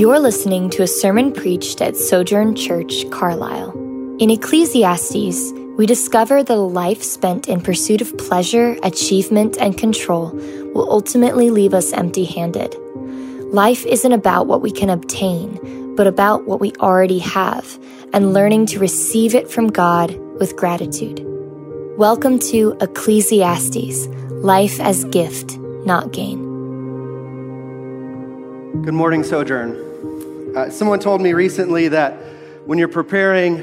You're listening to a sermon preached at Sojourn Church, Carlisle. In Ecclesiastes, we discover that a life spent in pursuit of pleasure, achievement, and control will ultimately leave us empty handed. Life isn't about what we can obtain, but about what we already have and learning to receive it from God with gratitude. Welcome to Ecclesiastes Life as Gift, Not Gain. Good morning, Sojourn. Uh, someone told me recently that when you're preparing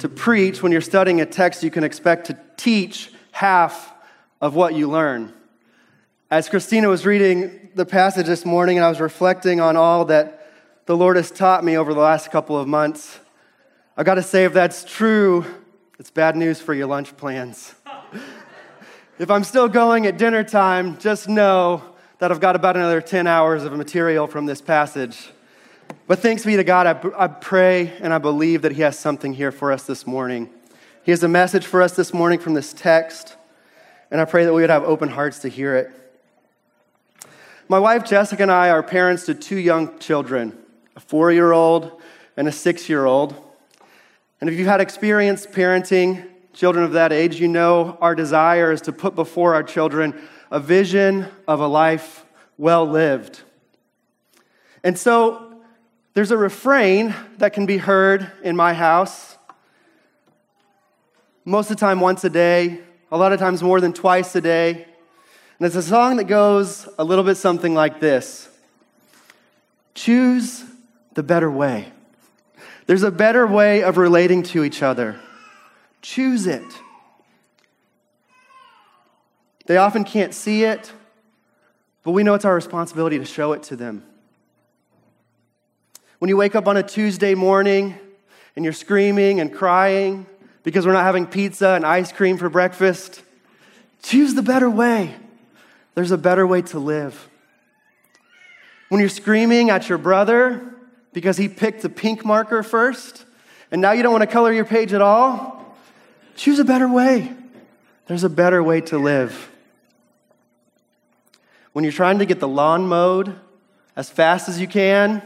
to preach, when you're studying a text, you can expect to teach half of what you learn. As Christina was reading the passage this morning, and I was reflecting on all that the Lord has taught me over the last couple of months, I've got to say, if that's true, it's bad news for your lunch plans. if I'm still going at dinner time, just know that I've got about another 10 hours of material from this passage. But thanks be to God, I, I pray and I believe that He has something here for us this morning. He has a message for us this morning from this text, and I pray that we would have open hearts to hear it. My wife Jessica and I are parents to two young children, a four year old and a six year old. And if you've had experience parenting children of that age, you know our desire is to put before our children a vision of a life well lived. And so there's a refrain that can be heard in my house most of the time once a day, a lot of times more than twice a day. And it's a song that goes a little bit something like this Choose the better way. There's a better way of relating to each other. Choose it. They often can't see it, but we know it's our responsibility to show it to them. When you wake up on a Tuesday morning and you're screaming and crying because we're not having pizza and ice cream for breakfast, choose the better way. There's a better way to live. When you're screaming at your brother because he picked the pink marker first and now you don't want to color your page at all, choose a better way. There's a better way to live. When you're trying to get the lawn mowed as fast as you can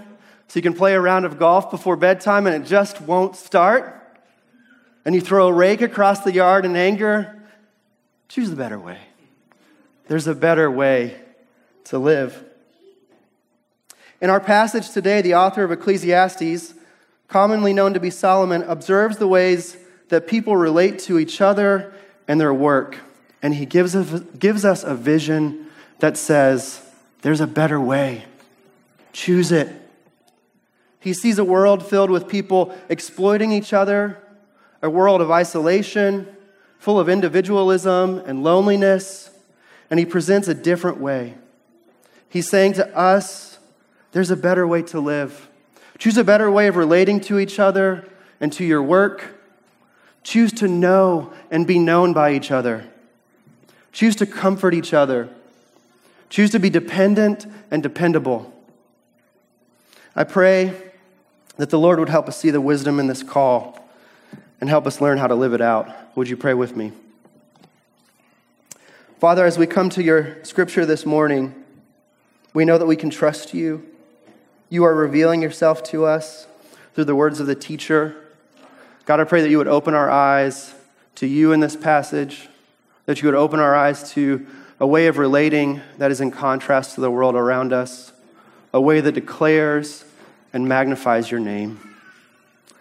so you can play a round of golf before bedtime and it just won't start, and you throw a rake across the yard in anger, choose the better way. There's a better way to live. In our passage today, the author of Ecclesiastes, commonly known to be Solomon, observes the ways that people relate to each other and their work. And he gives, a, gives us a vision that says, there's a better way. Choose it. He sees a world filled with people exploiting each other, a world of isolation, full of individualism and loneliness, and he presents a different way. He's saying to us, there's a better way to live. Choose a better way of relating to each other and to your work. Choose to know and be known by each other. Choose to comfort each other Choose to be dependent and dependable. I pray that the Lord would help us see the wisdom in this call and help us learn how to live it out. Would you pray with me? Father, as we come to your scripture this morning, we know that we can trust you. You are revealing yourself to us through the words of the teacher. God, I pray that you would open our eyes to you in this passage, that you would open our eyes to a way of relating that is in contrast to the world around us, a way that declares and magnifies your name.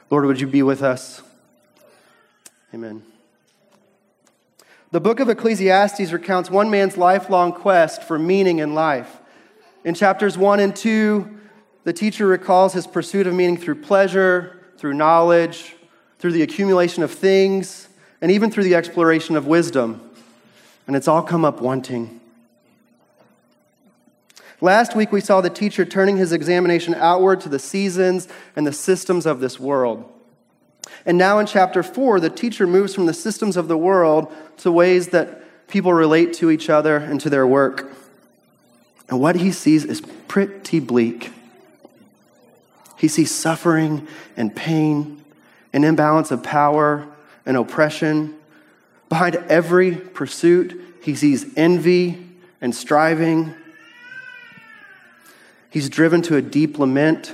Lord, would you be with us? Amen. The book of Ecclesiastes recounts one man's lifelong quest for meaning in life. In chapters 1 and 2, the teacher recalls his pursuit of meaning through pleasure, through knowledge, through the accumulation of things, and even through the exploration of wisdom and it's all come up wanting. Last week, we saw the teacher turning his examination outward to the seasons and the systems of this world. And now in chapter 4, the teacher moves from the systems of the world to ways that people relate to each other and to their work. And what he sees is pretty bleak. He sees suffering and pain, an imbalance of power and oppression, Behind every pursuit, he sees envy and striving. He's driven to a deep lament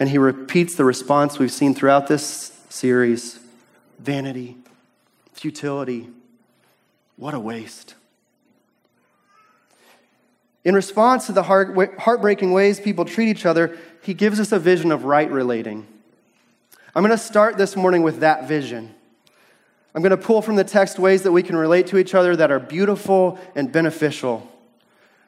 And he repeats the response we've seen throughout this series vanity, futility. What a waste. In response to the heart, heartbreaking ways people treat each other, he gives us a vision of right relating. I'm going to start this morning with that vision. I'm going to pull from the text ways that we can relate to each other that are beautiful and beneficial.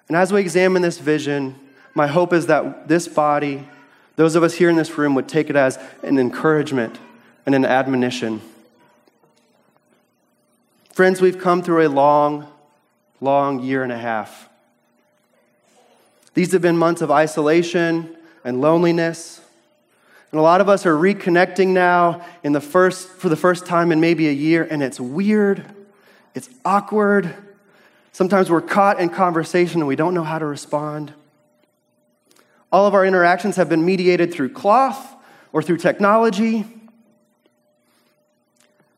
And as we examine this vision, my hope is that this body, those of us here in this room, would take it as an encouragement and an admonition. Friends, we've come through a long, long year and a half. These have been months of isolation and loneliness. And a lot of us are reconnecting now in the first, for the first time in maybe a year, and it's weird, it's awkward. Sometimes we're caught in conversation and we don't know how to respond. All of our interactions have been mediated through cloth or through technology.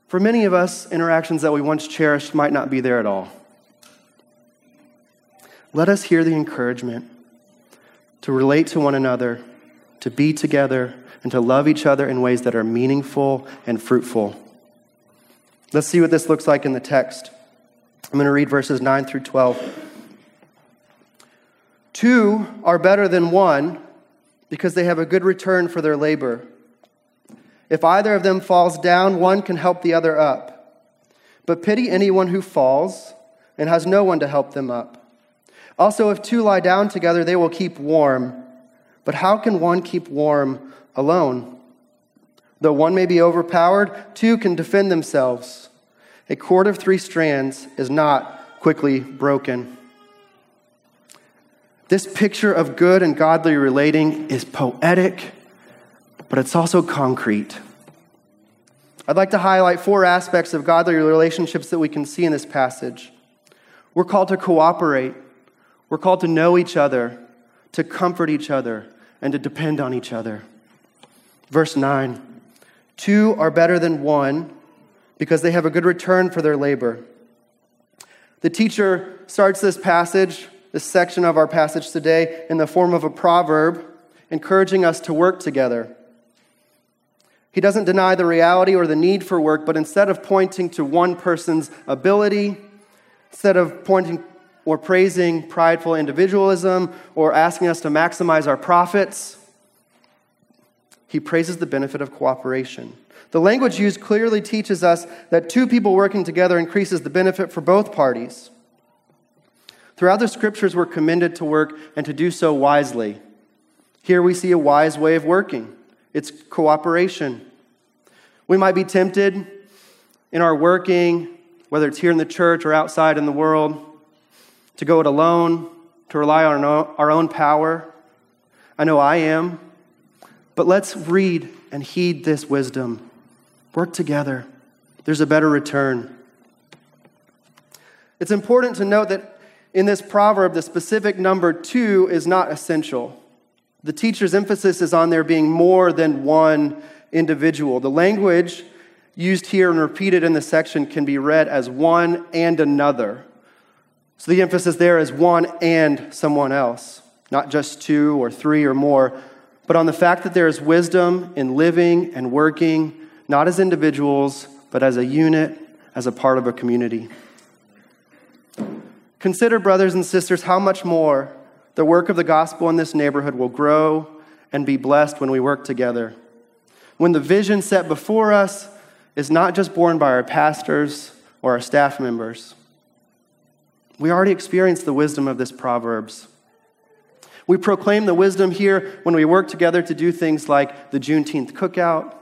For many of us, interactions that we once cherished might not be there at all. Let us hear the encouragement to relate to one another, to be together, and to love each other in ways that are meaningful and fruitful. Let's see what this looks like in the text. I'm going to read verses 9 through 12. Two are better than one because they have a good return for their labor. If either of them falls down, one can help the other up. But pity anyone who falls and has no one to help them up. Also, if two lie down together, they will keep warm. But how can one keep warm alone? Though one may be overpowered, two can defend themselves. A cord of three strands is not quickly broken. This picture of good and godly relating is poetic, but it's also concrete. I'd like to highlight four aspects of godly relationships that we can see in this passage. We're called to cooperate we're called to know each other, to comfort each other, and to depend on each other. Verse 9 Two are better than one because they have a good return for their labor. The teacher starts this passage, this section of our passage today, in the form of a proverb, encouraging us to work together. He doesn't deny the reality or the need for work, but instead of pointing to one person's ability, instead of pointing or praising prideful individualism or asking us to maximize our profits. He praises the benefit of cooperation. The language used clearly teaches us that two people working together increases the benefit for both parties. Throughout the scriptures, we're commended to work and to do so wisely. Here we see a wise way of working it's cooperation. We might be tempted in our working, whether it's here in the church or outside in the world, to go it alone, to rely on our own power. I know I am. But let's read and heed this wisdom. Work together, there's a better return. It's important to note that in this proverb, the specific number two is not essential. The teacher's emphasis is on there being more than one individual. The language used here and repeated in the section can be read as one and another. So the emphasis there is one and someone else, not just two or three or more, but on the fact that there is wisdom in living and working, not as individuals, but as a unit, as a part of a community. Consider, brothers and sisters, how much more the work of the gospel in this neighborhood will grow and be blessed when we work together. When the vision set before us is not just borne by our pastors or our staff members, we already experienced the wisdom of this Proverbs. We proclaim the wisdom here when we work together to do things like the Juneteenth cookout,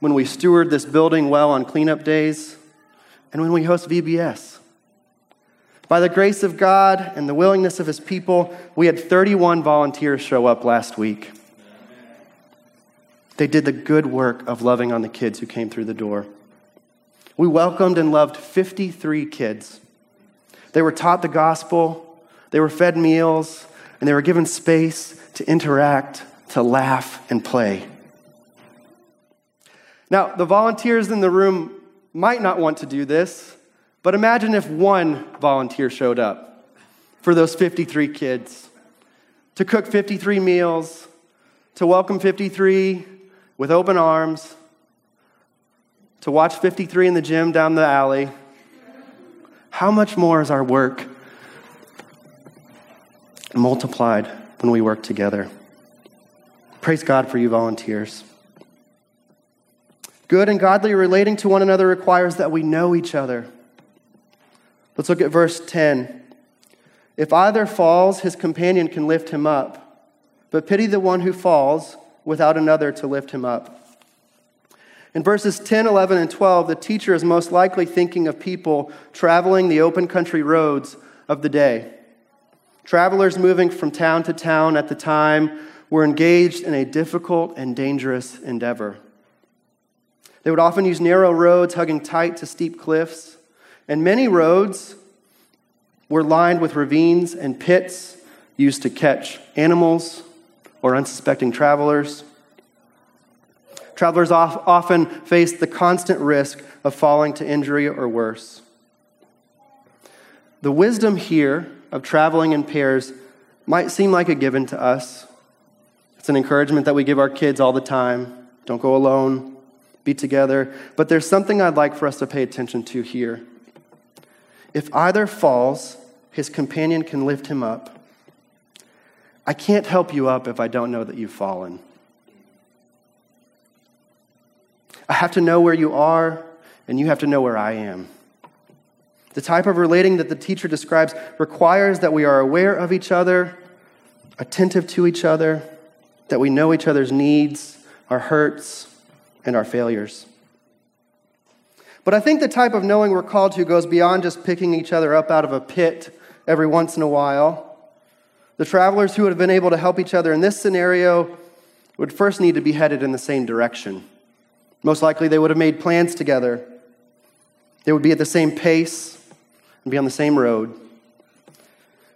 when we steward this building well on cleanup days, and when we host VBS. By the grace of God and the willingness of his people, we had 31 volunteers show up last week. They did the good work of loving on the kids who came through the door. We welcomed and loved 53 kids. They were taught the gospel, they were fed meals, and they were given space to interact, to laugh, and play. Now, the volunteers in the room might not want to do this, but imagine if one volunteer showed up for those 53 kids to cook 53 meals, to welcome 53 with open arms, to watch 53 in the gym down the alley, how much more is our work multiplied when we work together? Praise God for you volunteers. Good and godly relating to one another requires that we know each other. Let's look at verse 10. If either falls, his companion can lift him up, but pity the one who falls without another to lift him up. In verses 10, 11, and 12, the teacher is most likely thinking of people traveling the open country roads of the day. Travelers moving from town to town at the time were engaged in a difficult and dangerous endeavor. They would often use narrow roads hugging tight to steep cliffs, and many roads were lined with ravines and pits used to catch animals or unsuspecting travelers. Travelers often faced the constant risk of falling to injury or worse. The wisdom here of traveling in pairs might seem like a given to us. It's an encouragement that we give our kids all the time. Don't go alone, be together. But there's something I'd like for us to pay attention to here. If either falls, his companion can lift him up. I can't help you up if I don't know that you've fallen. I have to know where you are, and you have to know where I am. The type of relating that the teacher describes requires that we are aware of each other, attentive to each other, that we know each other's needs, our hurts, and our failures. But I think the type of knowing we're called to goes beyond just picking each other up out of a pit every once in a while. The travelers who would have been able to help each other in this scenario would first need to be headed in the same direction. Most likely, they would have made plans together. They would be at the same pace and be on the same road.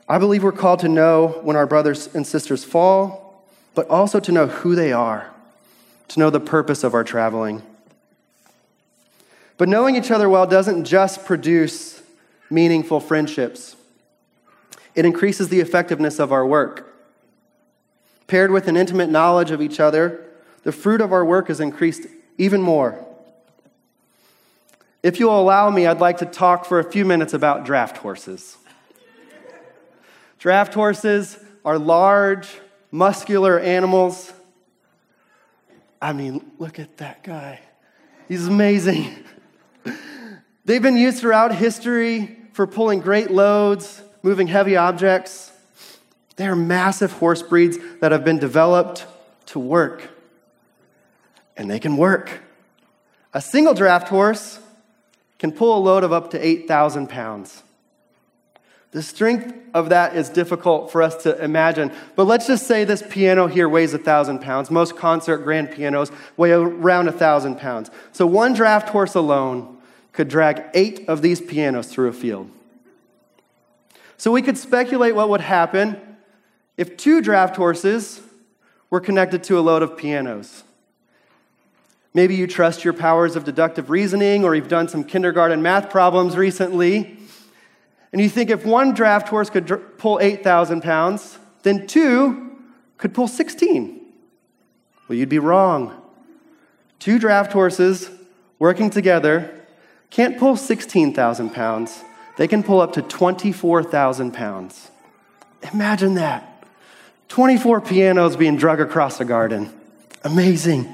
I believe we're called to know when our brothers and sisters fall, but also to know who they are, to know the purpose of our traveling. But knowing each other well doesn't just produce meaningful friendships, it increases the effectiveness of our work. Paired with an intimate knowledge of each other, the fruit of our work is increased even more. If you'll allow me, I'd like to talk for a few minutes about draft horses. draft horses are large, muscular animals. I mean, look at that guy. He's amazing. They've been used throughout history for pulling great loads, moving heavy objects. They are massive horse breeds that have been developed to work and they can work. A single draft horse can pull a load of up to 8,000 pounds. The strength of that is difficult for us to imagine, but let's just say this piano here weighs a 1,000 pounds. Most concert grand pianos weigh around a 1,000 pounds. So one draft horse alone could drag eight of these pianos through a field. So we could speculate what would happen if two draft horses were connected to a load of pianos. Maybe you trust your powers of deductive reasoning, or you've done some kindergarten math problems recently. And you think if one draft horse could dr- pull 8,000 pounds, then two could pull 16. Well, you'd be wrong. Two draft horses working together can't pull 16,000 pounds, they can pull up to 24,000 pounds. Imagine that. 24 pianos being drug across a garden. Amazing.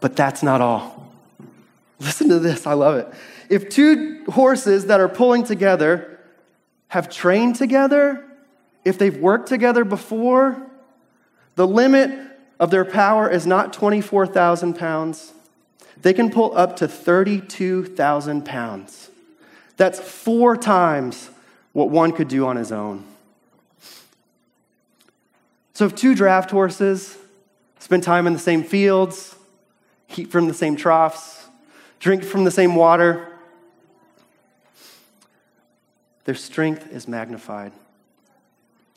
But that's not all. Listen to this, I love it. If two horses that are pulling together have trained together, if they've worked together before, the limit of their power is not 24,000 pounds. They can pull up to 32,000 pounds. That's four times what one could do on his own. So if two draft horses spend time in the same fields, eat from the same troughs, drink from the same water. Their strength is magnified.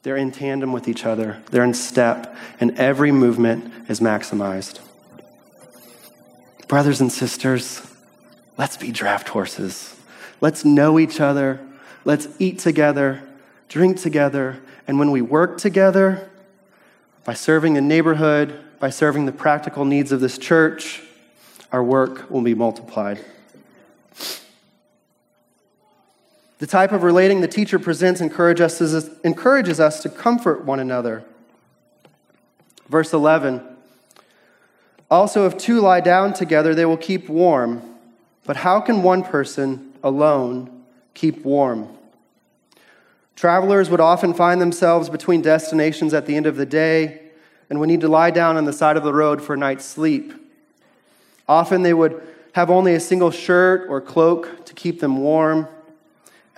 They're in tandem with each other, they're in step, and every movement is maximized. Brothers and sisters, let's be draft horses. Let's know each other. Let's eat together, drink together, and when we work together, by serving the neighborhood, by serving the practical needs of this church, our work will be multiplied. The type of relating the teacher presents encourages us, encourages us to comfort one another. Verse 11 Also, if two lie down together, they will keep warm. But how can one person alone keep warm? Travelers would often find themselves between destinations at the end of the day and would need to lie down on the side of the road for a night's sleep. Often they would have only a single shirt or cloak to keep them warm,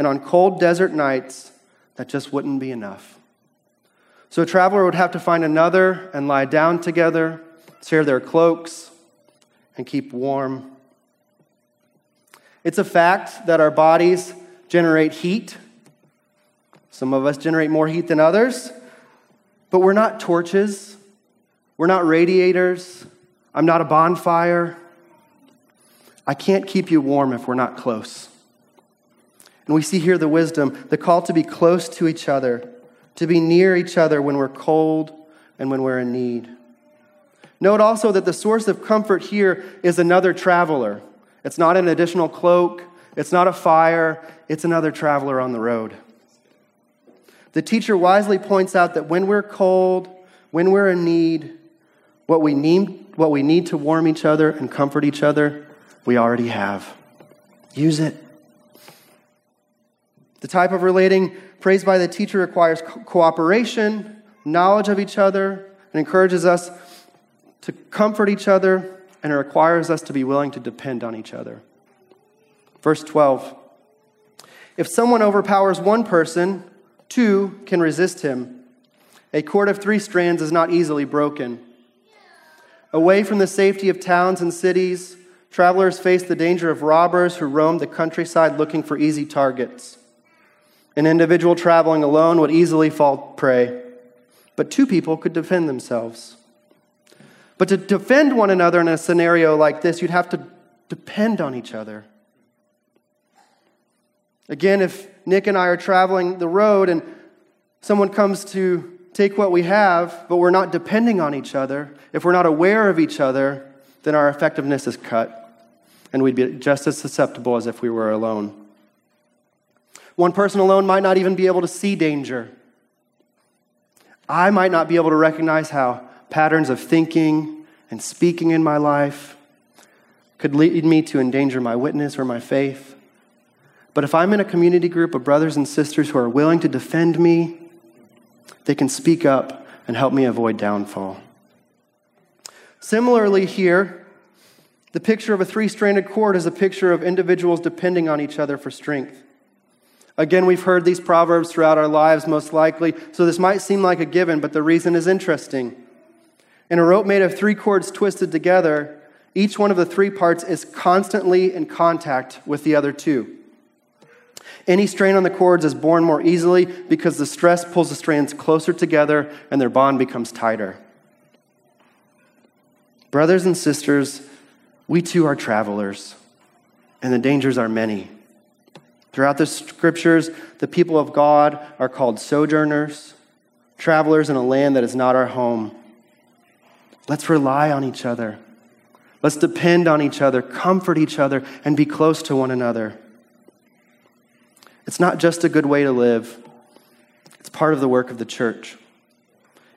and on cold desert nights, that just wouldn't be enough. So a traveler would have to find another and lie down together, share their cloaks, and keep warm. It's a fact that our bodies generate heat. Some of us generate more heat than others, but we're not torches. We're not radiators. I'm not a bonfire. I can't keep you warm if we're not close. And we see here the wisdom, the call to be close to each other, to be near each other when we're cold and when we're in need. Note also that the source of comfort here is another traveler. It's not an additional cloak, it's not a fire, it's another traveler on the road. The teacher wisely points out that when we're cold, when we're in need, what we need, what we need to warm each other and comfort each other, we already have. Use it. The type of relating praised by the teacher requires co- cooperation, knowledge of each other, and encourages us to comfort each other, and it requires us to be willing to depend on each other. Verse 12 If someone overpowers one person, two can resist him. A cord of three strands is not easily broken. Away from the safety of towns and cities, travelers face the danger of robbers who roam the countryside looking for easy targets. An individual traveling alone would easily fall prey, but two people could defend themselves. But to defend one another in a scenario like this, you'd have to depend on each other. Again, if Nick and I are traveling the road and someone comes to take what we have, but we're not depending on each other, if we're not aware of each other, then our effectiveness is cut, and we'd be just as susceptible as if we were alone. One person alone might not even be able to see danger. I might not be able to recognize how patterns of thinking and speaking in my life could lead me to endanger my witness or my faith. But if I'm in a community group of brothers and sisters who are willing to defend me they can speak up and help me avoid downfall. Similarly, here, the picture of a three stranded cord is a picture of individuals depending on each other for strength. Again, we've heard these proverbs throughout our lives, most likely, so this might seem like a given, but the reason is interesting. In a rope made of three cords twisted together, each one of the three parts is constantly in contact with the other two. Any strain on the cords is borne more easily because the stress pulls the strands closer together and their bond becomes tighter. Brothers and sisters, we too are travelers, and the dangers are many. Throughout the scriptures, the people of God are called sojourners, travelers in a land that is not our home. Let's rely on each other. Let's depend on each other, comfort each other, and be close to one another. It's not just a good way to live, it's part of the work of the church.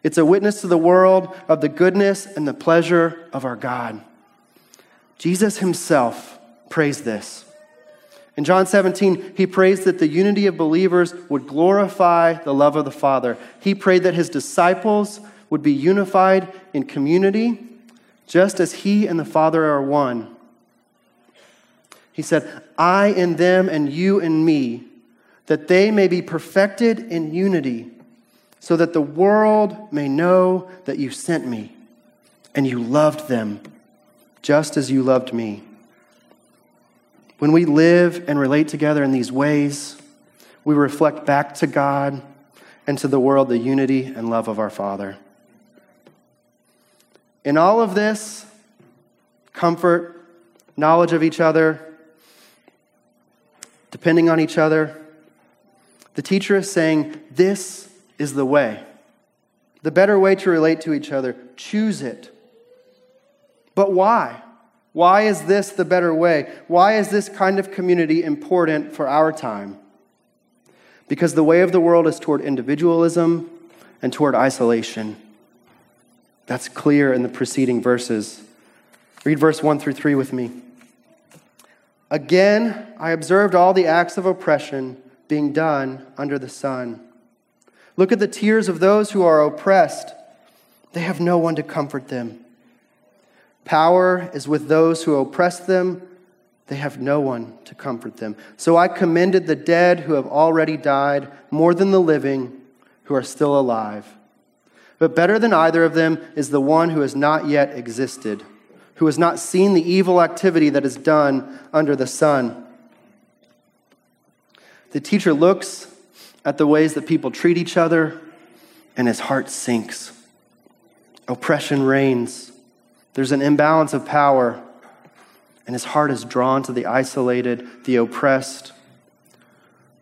It's a witness to the world of the goodness and the pleasure of our God. Jesus himself praised this. In John 17, he prays that the unity of believers would glorify the love of the Father. He prayed that his disciples would be unified in community, just as he and the Father are one. He said, I in them and you in me, that they may be perfected in unity, so that the world may know that you sent me and you loved them just as you loved me. When we live and relate together in these ways, we reflect back to God and to the world the unity and love of our Father. In all of this, comfort, knowledge of each other, depending on each other, the teacher is saying, This is the way. the better way to relate to each other. Choose it. But why? Why is this the better way? Why is this kind of community important for our time? Because the way of the world is toward individualism and toward isolation. That's clear in the preceding verses. Read verse 1 through 3 with me. Again, I observed all the acts of oppression being done under the sun. Look at the tears of those who are oppressed. They have no one to comfort them. Power is with those who oppress them. They have no one to comfort them. So I commended the dead who have already died more than the living who are still alive. But better than either of them is the one who has not yet existed, who has not seen the evil activity that is done under the sun. The teacher looks at the ways that people treat each other, and his heart sinks. Oppression reigns. There's an imbalance of power, and his heart is drawn to the isolated, the oppressed.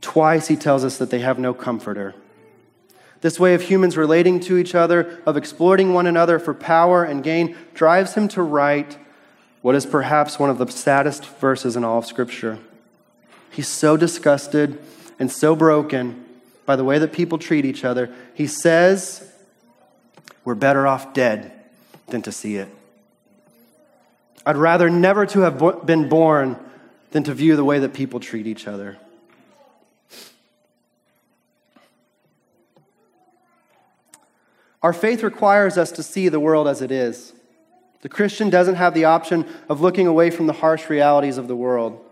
Twice he tells us that they have no comforter. This way of humans relating to each other, of exploiting one another for power and gain, drives him to write what is perhaps one of the saddest verses in all of Scripture. He's so disgusted and so broken by the way that people treat each other. He says, We're better off dead than to see it. I'd rather never to have been born than to view the way that people treat each other. Our faith requires us to see the world as it is. The Christian doesn't have the option of looking away from the harsh realities of the world.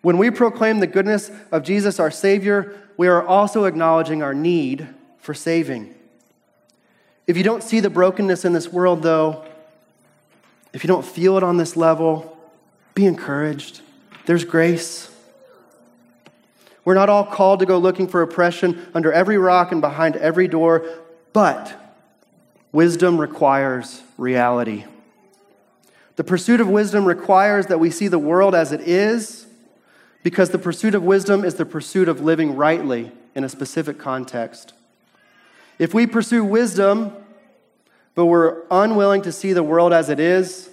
When we proclaim the goodness of Jesus, our Savior, we are also acknowledging our need for saving. If you don't see the brokenness in this world, though, if you don't feel it on this level, be encouraged. There's grace. We're not all called to go looking for oppression under every rock and behind every door, but wisdom requires reality. The pursuit of wisdom requires that we see the world as it is, because the pursuit of wisdom is the pursuit of living rightly in a specific context. If we pursue wisdom, but we're unwilling to see the world as it is,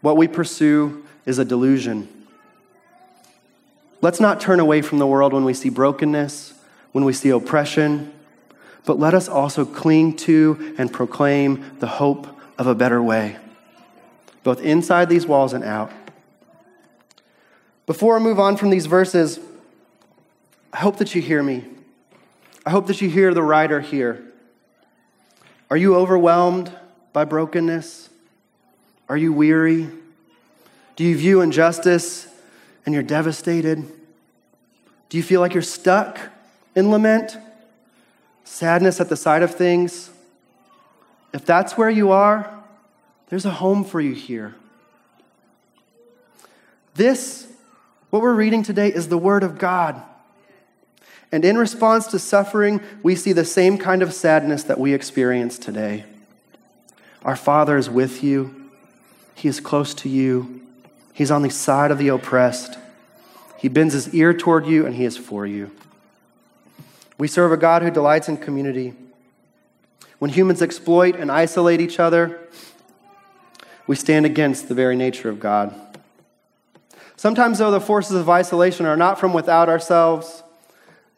what we pursue is a delusion. Let's not turn away from the world when we see brokenness, when we see oppression, but let us also cling to and proclaim the hope of a better way, both inside these walls and out. Before I move on from these verses, I hope that you hear me. I hope that you hear the writer here. Are you overwhelmed by brokenness? Are you weary? Do you view injustice and you're devastated? Do you feel like you're stuck in lament? Sadness at the sight of things? If that's where you are, there's a home for you here. This, what we're reading today, is the Word of God. And in response to suffering, we see the same kind of sadness that we experience today. Our Father is with you, He is close to you, He's on the side of the oppressed. He bends His ear toward you, and He is for you. We serve a God who delights in community. When humans exploit and isolate each other, we stand against the very nature of God. Sometimes, though, the forces of isolation are not from without ourselves,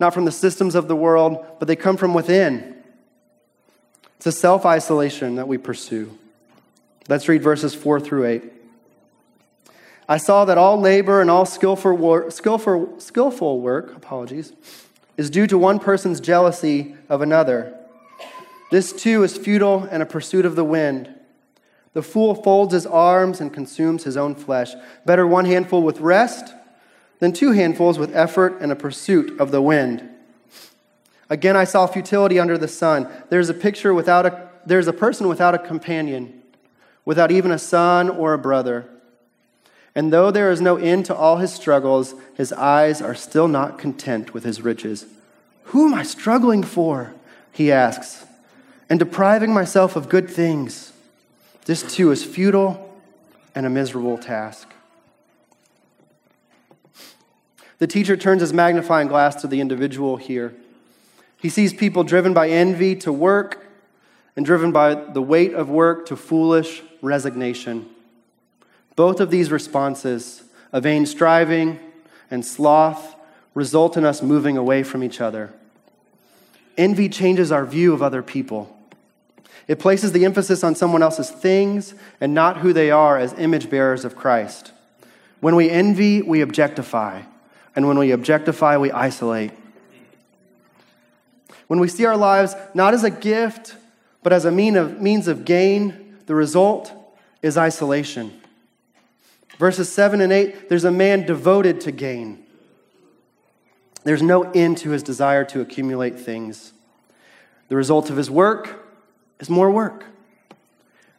not from the systems of the world, but they come from within. It's a self isolation that we pursue. Let's read verses 4 through 8. I saw that all labor and all skillful work, skillful, skillful work apologies, is due to one person's jealousy of another. This too is futile and a pursuit of the wind. The fool folds his arms and consumes his own flesh. Better one handful with rest then two handfuls with effort and a pursuit of the wind. Again, I saw futility under the sun. There's a picture without a, there's a person without a companion, without even a son or a brother. And though there is no end to all his struggles, his eyes are still not content with his riches. Who am I struggling for? He asks, and depriving myself of good things. This too is futile and a miserable task. The teacher turns his magnifying glass to the individual here. He sees people driven by envy to work and driven by the weight of work to foolish resignation. Both of these responses, a vain striving and sloth, result in us moving away from each other. Envy changes our view of other people. It places the emphasis on someone else's things and not who they are as image bearers of Christ. When we envy, we objectify. And when we objectify, we isolate. When we see our lives not as a gift, but as a mean of, means of gain, the result is isolation. Verses 7 and 8 there's a man devoted to gain. There's no end to his desire to accumulate things. The result of his work is more work.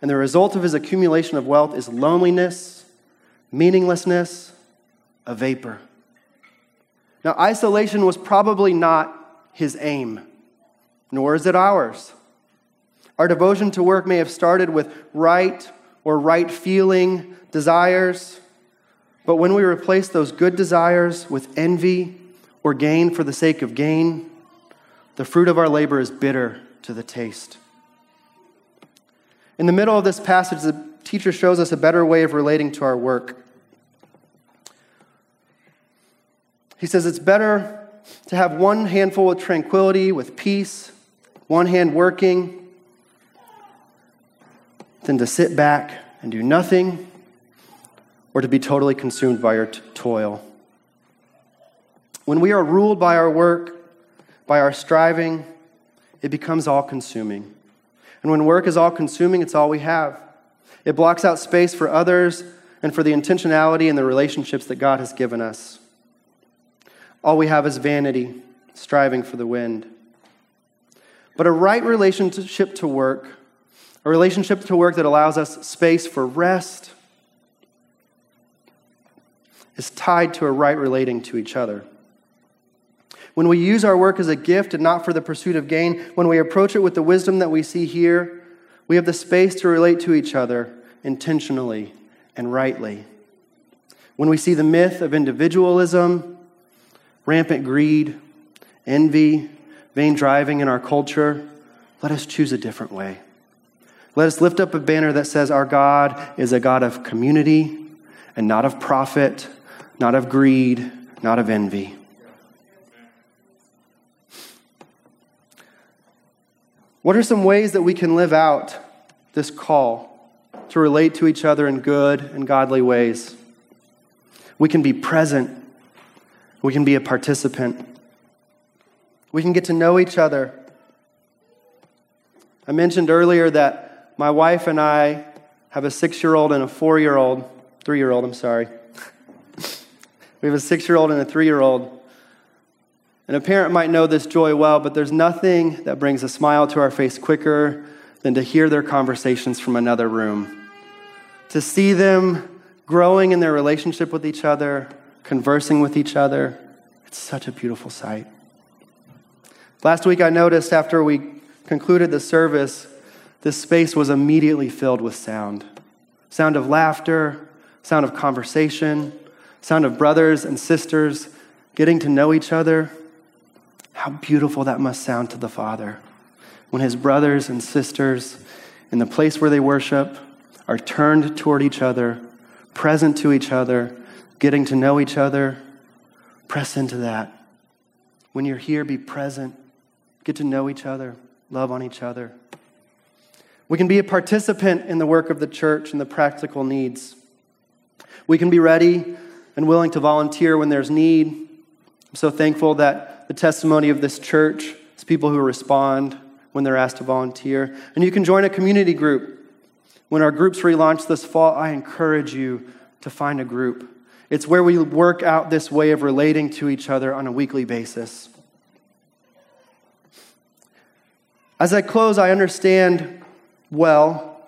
And the result of his accumulation of wealth is loneliness, meaninglessness, a vapor. Now, isolation was probably not his aim, nor is it ours. Our devotion to work may have started with right or right feeling desires, but when we replace those good desires with envy or gain for the sake of gain, the fruit of our labor is bitter to the taste. In the middle of this passage, the teacher shows us a better way of relating to our work. He says it's better to have one handful of tranquility with peace, one hand working, than to sit back and do nothing or to be totally consumed by your t- toil. When we are ruled by our work, by our striving, it becomes all consuming. And when work is all consuming, it's all we have. It blocks out space for others and for the intentionality and the relationships that God has given us. All we have is vanity, striving for the wind. But a right relationship to work, a relationship to work that allows us space for rest, is tied to a right relating to each other. When we use our work as a gift and not for the pursuit of gain, when we approach it with the wisdom that we see here, we have the space to relate to each other intentionally and rightly. When we see the myth of individualism, rampant greed, envy, vain driving in our culture, let us choose a different way. Let us lift up a banner that says our God is a God of community and not of profit, not of greed, not of envy. What are some ways that we can live out this call to relate to each other in good and godly ways? We can be present, we can be a participant, we can get to know each other. I mentioned earlier that my wife and I have a six year old and a four year old, three year old, I'm sorry. we have a six year old and a three year old. And a parent might know this joy well, but there's nothing that brings a smile to our face quicker than to hear their conversations from another room. To see them growing in their relationship with each other, conversing with each other, it's such a beautiful sight. Last week, I noticed after we concluded the service, this space was immediately filled with sound. Sound of laughter, sound of conversation, sound of brothers and sisters getting to know each other. How beautiful that must sound to the Father when his brothers and sisters in the place where they worship are turned toward each other, present to each other, getting to know each other. Press into that. When you're here, be present, get to know each other, love on each other. We can be a participant in the work of the church and the practical needs. We can be ready and willing to volunteer when there's need. I'm so thankful that the testimony of this church is people who respond when they're asked to volunteer. And you can join a community group. When our groups relaunch this fall, I encourage you to find a group. It's where we work out this way of relating to each other on a weekly basis. As I close, I understand well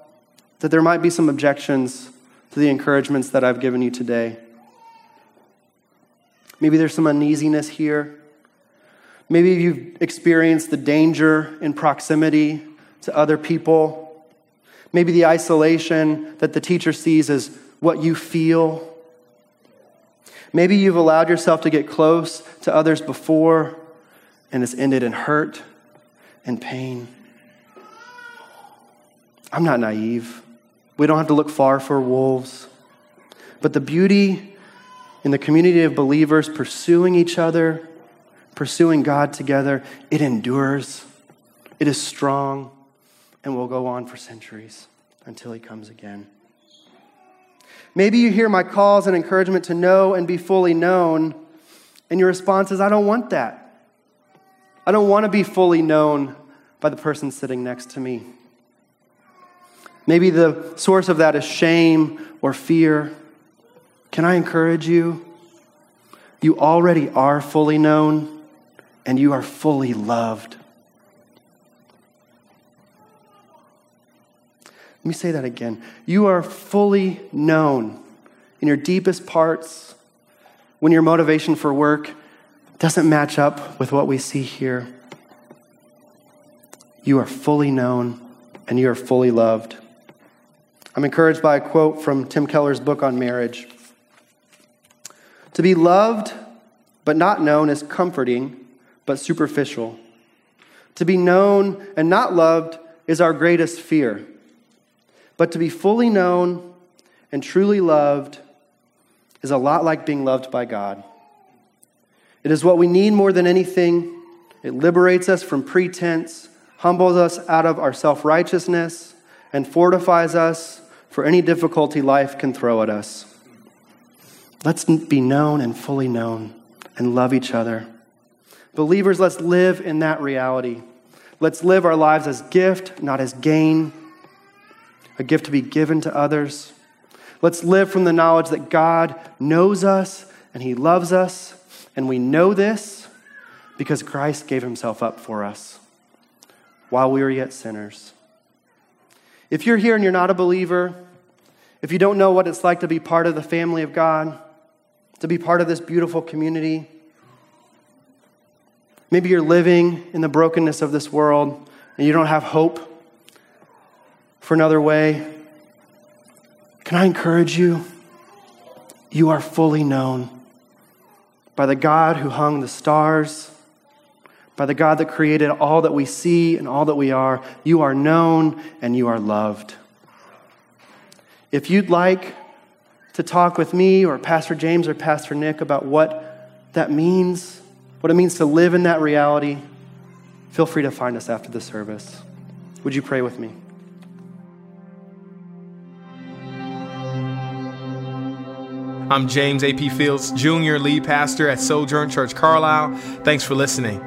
that there might be some objections to the encouragements that I've given you today. Maybe there's some uneasiness here. Maybe you've experienced the danger in proximity to other people. Maybe the isolation that the teacher sees as what you feel. Maybe you've allowed yourself to get close to others before and it's ended in hurt and pain. I'm not naive. We don't have to look far for wolves. But the beauty in the community of believers pursuing each other, pursuing God together, it endures, it is strong, and will go on for centuries until He comes again. Maybe you hear my calls and encouragement to know and be fully known, and your response is, I don't want that. I don't want to be fully known by the person sitting next to me. Maybe the source of that is shame or fear. Can I encourage you? You already are fully known and you are fully loved. Let me say that again. You are fully known in your deepest parts when your motivation for work doesn't match up with what we see here. You are fully known and you are fully loved. I'm encouraged by a quote from Tim Keller's book on marriage. To be loved but not known is comforting but superficial. To be known and not loved is our greatest fear. But to be fully known and truly loved is a lot like being loved by God. It is what we need more than anything. It liberates us from pretense, humbles us out of our self righteousness, and fortifies us for any difficulty life can throw at us. Let's be known and fully known and love each other. Believers, let's live in that reality. Let's live our lives as gift, not as gain, a gift to be given to others. Let's live from the knowledge that God knows us and He loves us, and we know this because Christ gave Himself up for us while we were yet sinners. If you're here and you're not a believer, if you don't know what it's like to be part of the family of God, to be part of this beautiful community, maybe you're living in the brokenness of this world and you don't have hope for another way, can I encourage you? You are fully known by the God who hung the stars by the God that created all that we see and all that we are. You are known and you are loved. If you'd like to talk with me or Pastor James or Pastor Nick about what that means, what it means to live in that reality, feel free to find us after the service. Would you pray with me? I'm James A.P. Fields, Junior Lead Pastor at Sojourn Church Carlisle. Thanks for listening.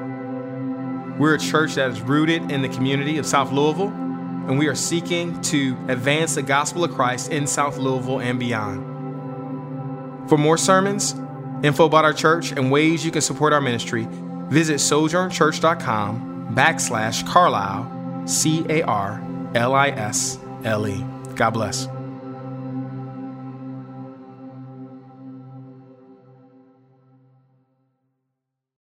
We're a church that is rooted in the community of South Louisville, and we are seeking to advance the gospel of Christ in South Louisville and beyond. For more sermons, info about our church, and ways you can support our ministry, visit sojournchurch.com backslash Carlisle, C A R L I S L E. God bless.